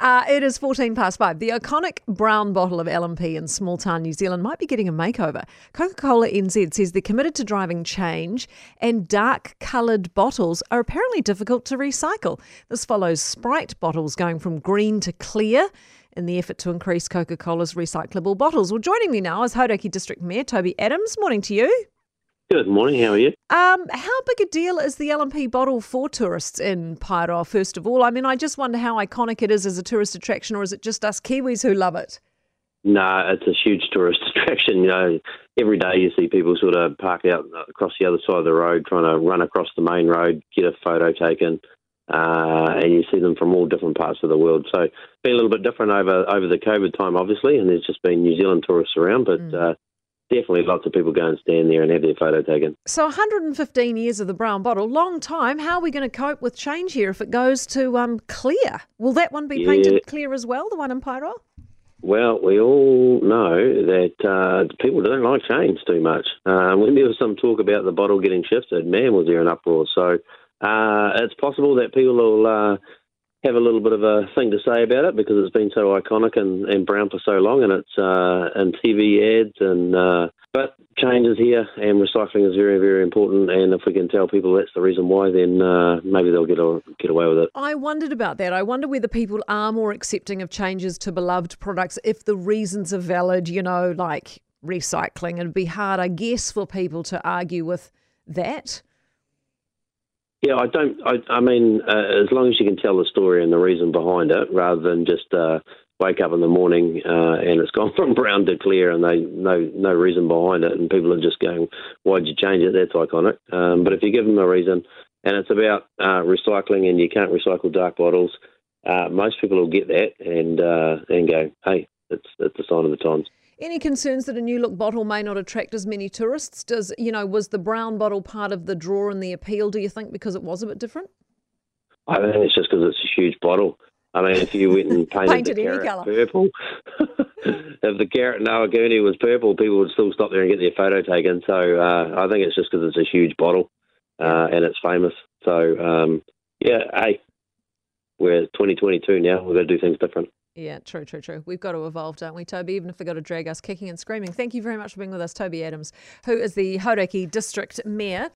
Uh, it is 14 past five. The iconic brown bottle of L&P in small town New Zealand might be getting a makeover. Coca Cola NZ says they're committed to driving change, and dark coloured bottles are apparently difficult to recycle. This follows Sprite bottles going from green to clear in the effort to increase Coca Cola's recyclable bottles. Well, joining me now is Hauraki District Mayor Toby Adams. Morning to you. Good morning. How are you? Um, how big a deal is the L&P bottle for tourists in Paeroa, first of all? I mean, I just wonder how iconic it is as a tourist attraction, or is it just us Kiwis who love it? No, it's a huge tourist attraction. You know, every day you see people sort of park out across the other side of the road, trying to run across the main road, get a photo taken, uh, and you see them from all different parts of the world. So, it's been a little bit different over over the COVID time, obviously, and there's just been New Zealand tourists around, but. Mm. Uh, definitely lots of people go and stand there and have their photo taken. So 115 years of the brown bottle, long time. How are we going to cope with change here if it goes to um, clear? Will that one be yeah. painted clear as well, the one in Paeroa? Well, we all know that uh, people don't like change too much. Uh, when there was some talk about the bottle getting shifted, man, was there an uproar. So uh, it's possible that people will uh, have a little bit of a thing to say about it because it's been so iconic and, and brown for so long, and it's uh, in TV ads and. Uh, but change is here, and recycling is very, very important. And if we can tell people that's the reason why, then uh, maybe they'll get a, get away with it. I wondered about that. I wonder whether people are more accepting of changes to beloved products if the reasons are valid. You know, like recycling. It'd be hard, I guess, for people to argue with that. Yeah, I don't. I, I mean, uh, as long as you can tell the story and the reason behind it, rather than just uh, wake up in the morning uh, and it's gone from brown to clear, and they no no reason behind it, and people are just going, "Why'd you change it?" That's iconic. Um, but if you give them a reason, and it's about uh, recycling, and you can't recycle dark bottles, uh, most people will get that and uh, and go, "Hey, it's it's a sign of the times." Any concerns that a new look bottle may not attract as many tourists? Does you know was the brown bottle part of the draw and the appeal? Do you think because it was a bit different? I think it's just because it's a huge bottle. I mean, if you went and painted, painted the carrot colour. purple, if the carrot in Ohakune was purple, people would still stop there and get their photo taken. So uh, I think it's just because it's a huge bottle uh, and it's famous. So um, yeah, hey, we're 2022 now. We've got to do things different. Yeah, true, true, true. We've got to evolve, don't we, Toby? Even if they've got to drag us kicking and screaming. Thank you very much for being with us, Toby Adams, who is the Hauraki District Mayor.